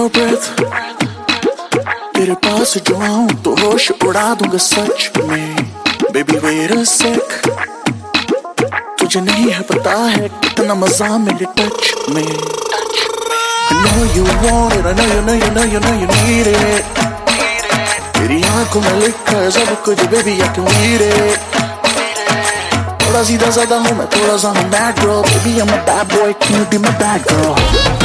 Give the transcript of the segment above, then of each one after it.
your breath तेरे पास जो आऊं तो होश उड़ा दूंगा सच में बेबी वेर सेक तुझे नहीं है पता है कितना मजा मेरे टच में I know you want it, I know you know you know you know you need it तेरी आंखों में लिखा है सब कुछ baby I can read it थोड़ा सीधा साधा हूँ मैं थोड़ा सा हूँ bad girl baby I am a bad boy can you be my bad girl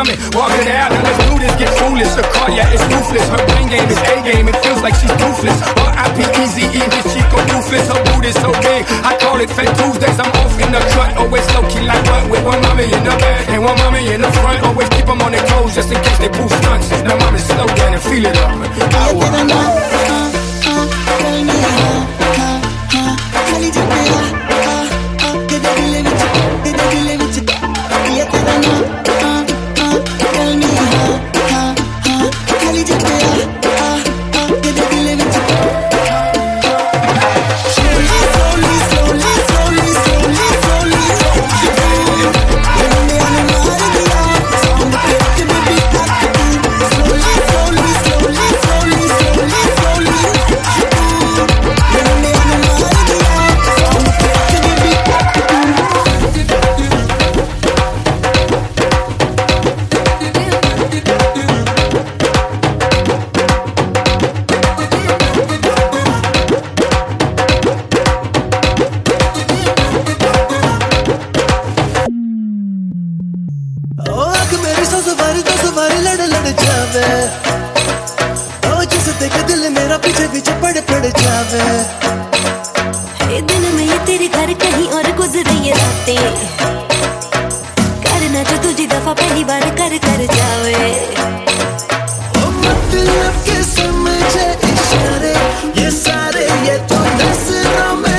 vomit. Walking out, now let's do this, get foolish. The car, yeah, it's ruthless. Her brain game is A game, it feels like she's toothless. R.I.P. Easy E, this ruthless. Her boot is so big, I call it fake Tuesdays. I'm off in the cut, always low key like what? With one mommy in the back and one mommy in the front. Always keep them on their toes just in case they pull stunts. Now, mommy's slow down and feel it up. दफ़ा पहली बार कर कर जावे। ओ मतलब के समझे इशारे। ये सारे, ये तो दस में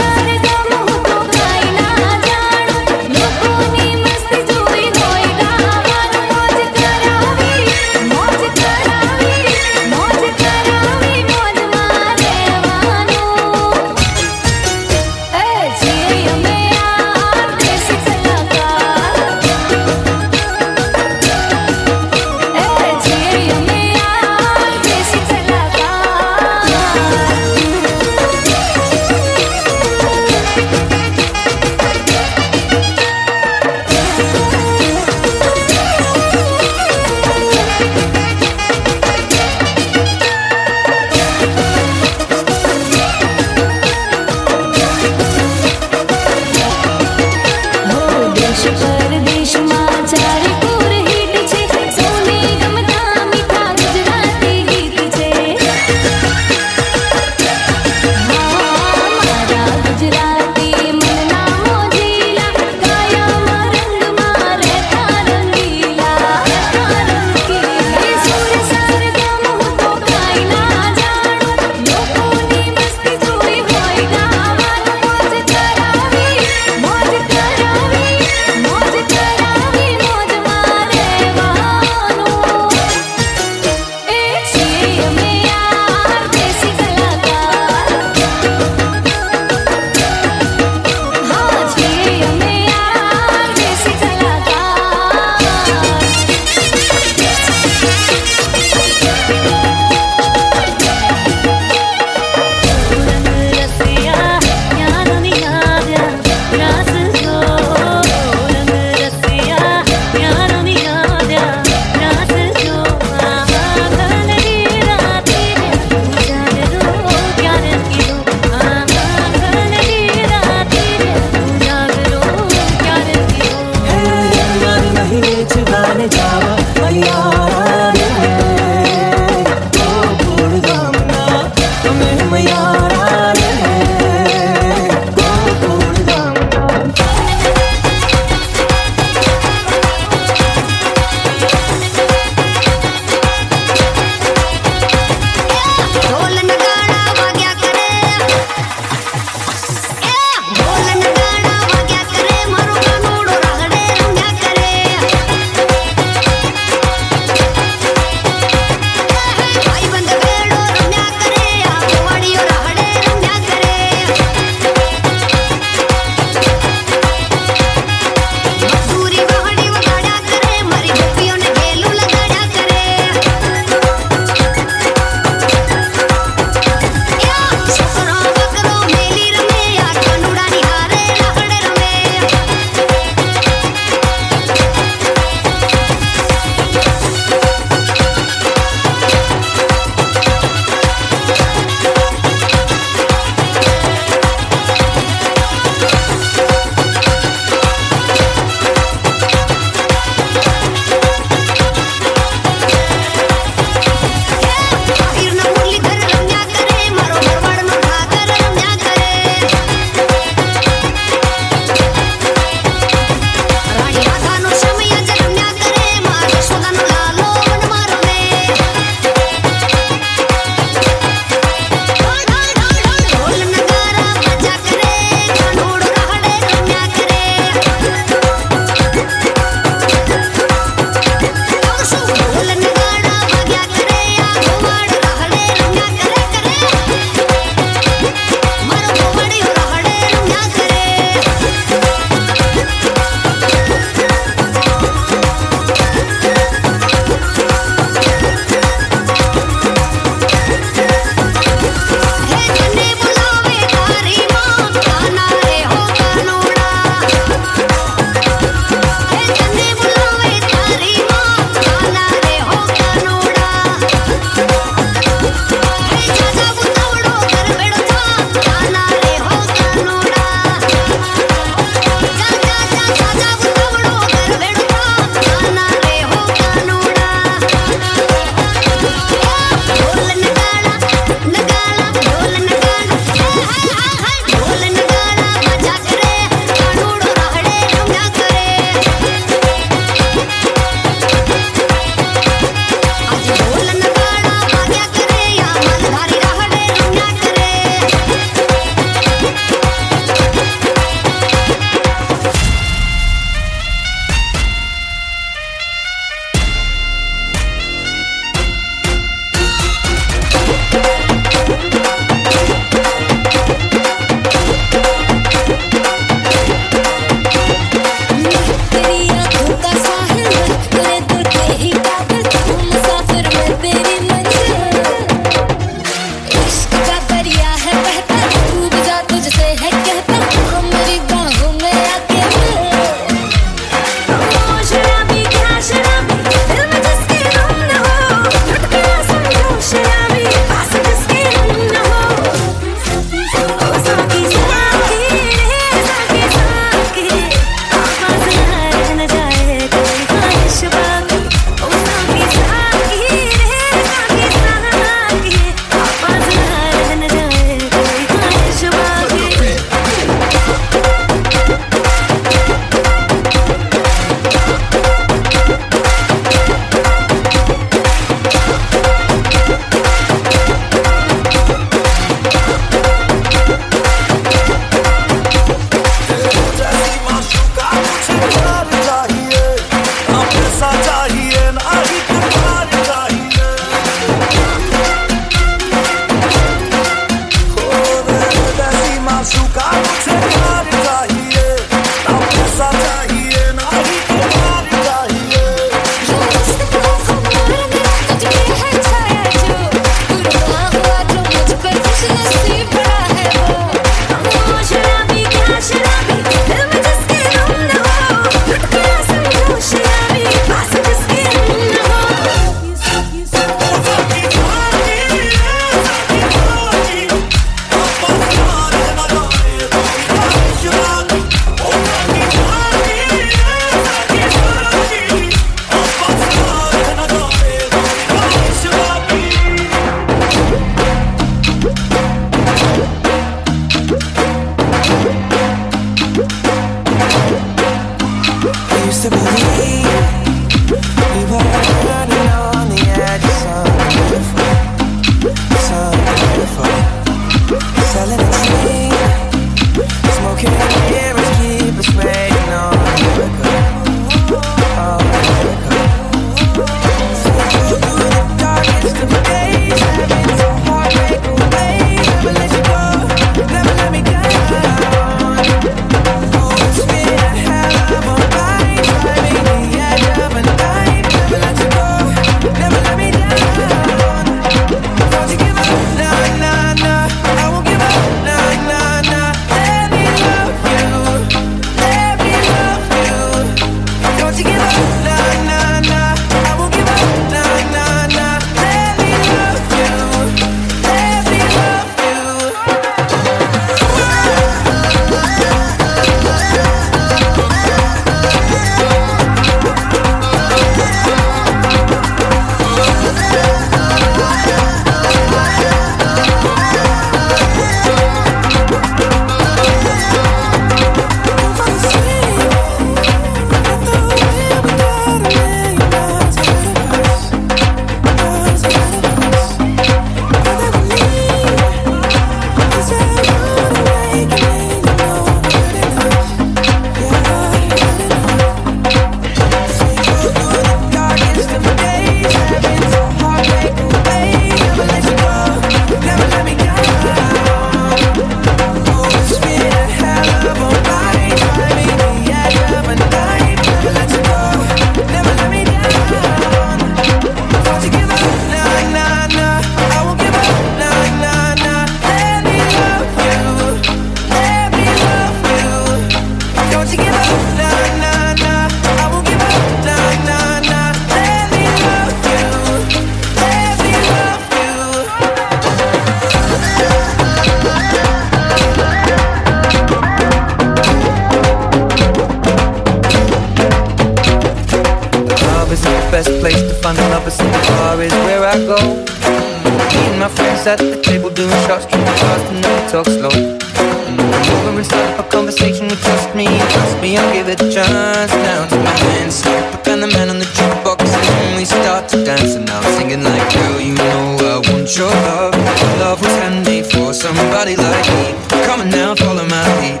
girl, you know I want your love. Love was handmade for somebody like me. Come on now, follow my lead.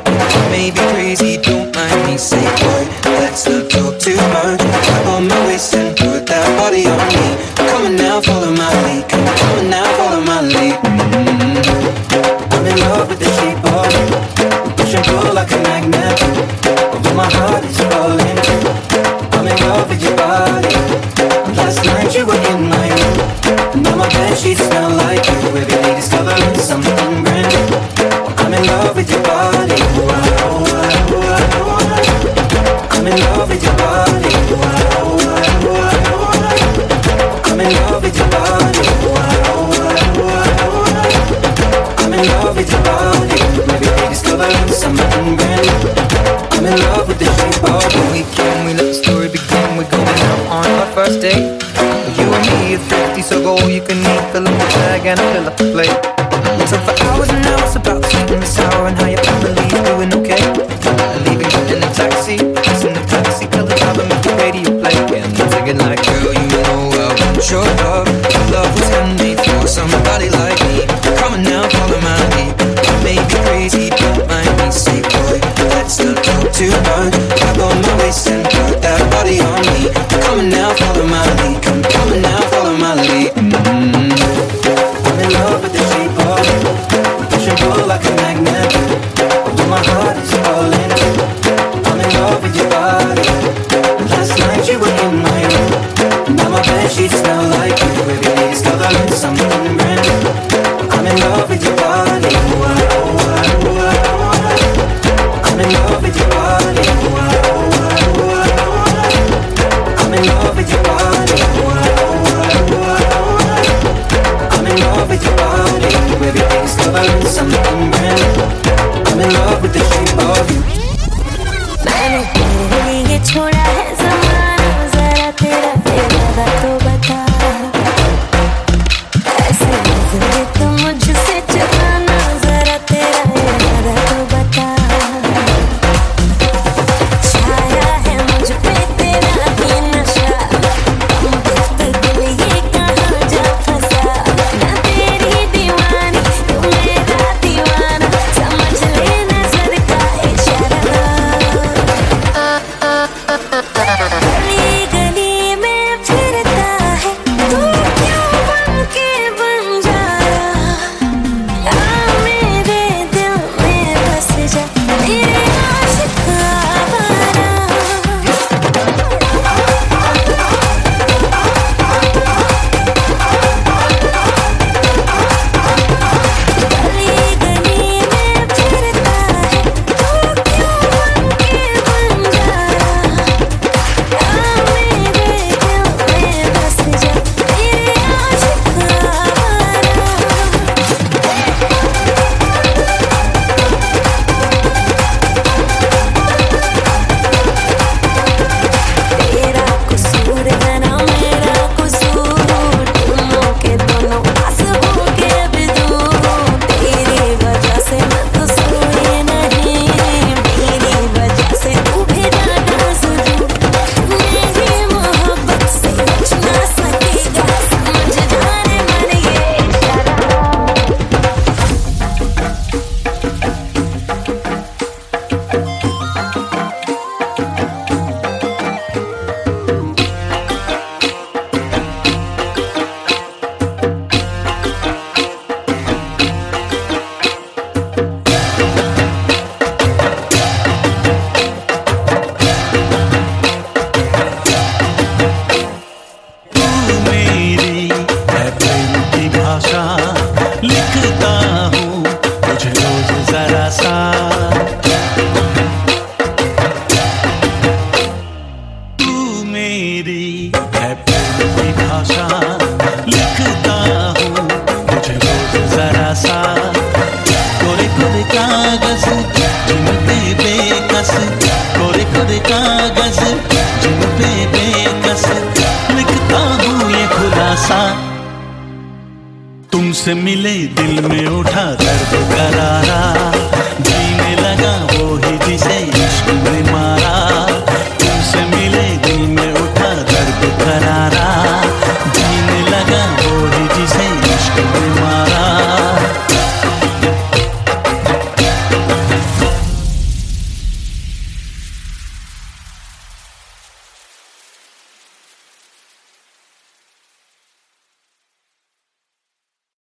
Maybe crazy.